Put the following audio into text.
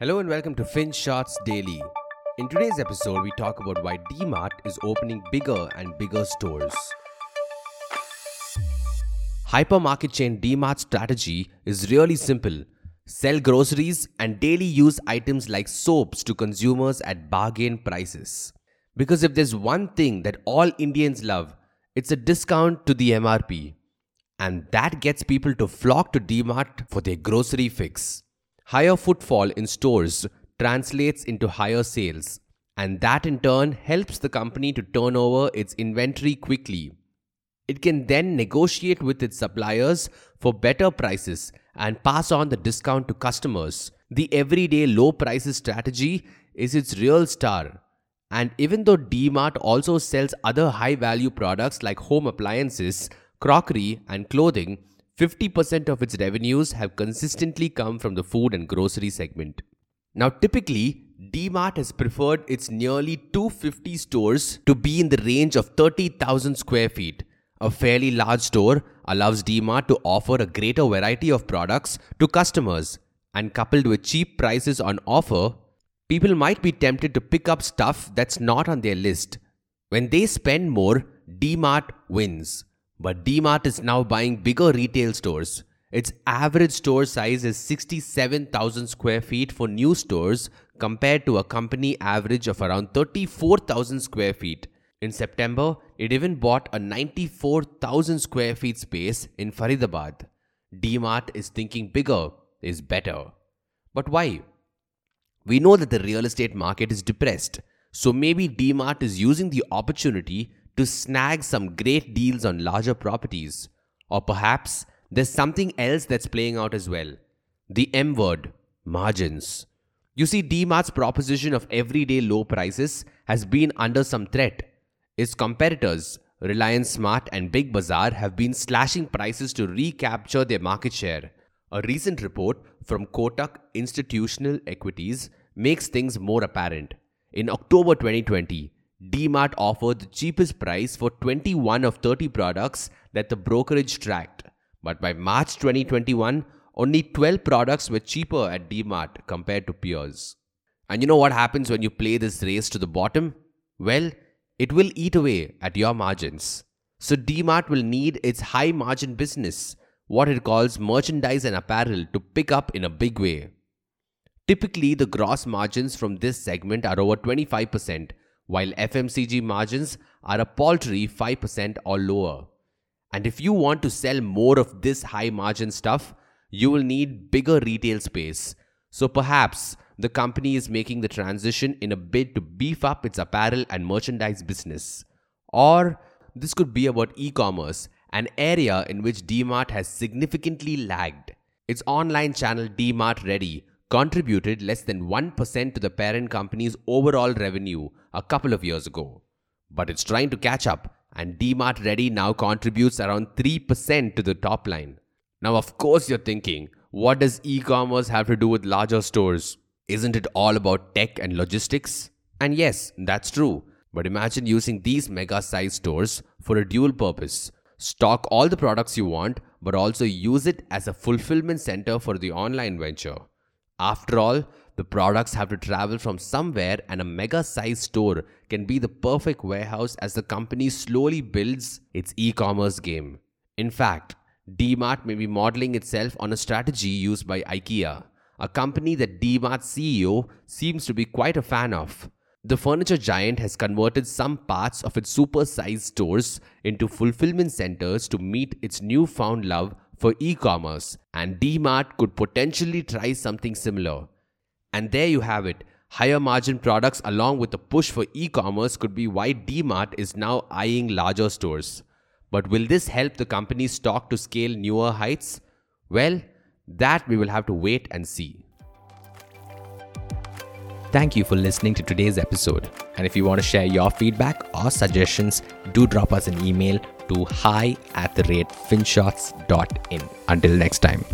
Hello and welcome to FinShots Daily. In today's episode, we talk about why DMart is opening bigger and bigger stores. Hypermarket chain DMart's strategy is really simple sell groceries and daily use items like soaps to consumers at bargain prices. Because if there's one thing that all Indians love, it's a discount to the MRP. And that gets people to flock to DMart for their grocery fix. Higher footfall in stores translates into higher sales, and that in turn helps the company to turn over its inventory quickly. It can then negotiate with its suppliers for better prices and pass on the discount to customers. The everyday low prices strategy is its real star. And even though DMart also sells other high value products like home appliances, crockery, and clothing, 50% of its revenues have consistently come from the food and grocery segment. Now, typically, DMart has preferred its nearly 250 stores to be in the range of 30,000 square feet. A fairly large store allows DMart to offer a greater variety of products to customers, and coupled with cheap prices on offer, people might be tempted to pick up stuff that's not on their list. When they spend more, DMart wins. But DMart is now buying bigger retail stores. Its average store size is 67,000 square feet for new stores compared to a company average of around 34,000 square feet. In September, it even bought a 94,000 square feet space in Faridabad. DMart is thinking bigger is better. But why? We know that the real estate market is depressed, so maybe DMart is using the opportunity to snag some great deals on larger properties. Or perhaps there's something else that's playing out as well. The M word, margins. You see, DMart's proposition of everyday low prices has been under some threat. Its competitors, Reliance Smart and Big Bazaar, have been slashing prices to recapture their market share. A recent report from Kotak Institutional Equities makes things more apparent. In October 2020, DMart offered the cheapest price for 21 of 30 products that the brokerage tracked. But by March 2021, only 12 products were cheaper at DMart compared to peers. And you know what happens when you play this race to the bottom? Well, it will eat away at your margins. So DMart will need its high margin business, what it calls merchandise and apparel, to pick up in a big way. Typically, the gross margins from this segment are over 25%, while FMCG margins are a paltry 5% or lower. And if you want to sell more of this high margin stuff, you will need bigger retail space. So perhaps the company is making the transition in a bid to beef up its apparel and merchandise business. Or this could be about e commerce, an area in which DMart has significantly lagged. Its online channel DMart Ready contributed less than 1% to the parent company's overall revenue a couple of years ago. But it's trying to catch up, and DMart Ready now contributes around 3% to the top line. Now, of course, you're thinking, what does e commerce have to do with larger stores? Isn't it all about tech and logistics? And yes, that's true. But imagine using these mega sized stores for a dual purpose stock all the products you want, but also use it as a fulfillment center for the online venture. After all, the products have to travel from somewhere, and a mega sized store can be the perfect warehouse as the company slowly builds its e commerce game. In fact, DMart may be modeling itself on a strategy used by IKEA, a company that DMart's CEO seems to be quite a fan of. The furniture giant has converted some parts of its super sized stores into fulfillment centers to meet its newfound love for e commerce, and DMart could potentially try something similar. And there you have it. Higher margin products, along with the push for e commerce, could be why DMart is now eyeing larger stores. But will this help the company's stock to scale newer heights? Well, that we will have to wait and see. Thank you for listening to today's episode. And if you want to share your feedback or suggestions, do drop us an email to hi at the rate finshots.in. Until next time.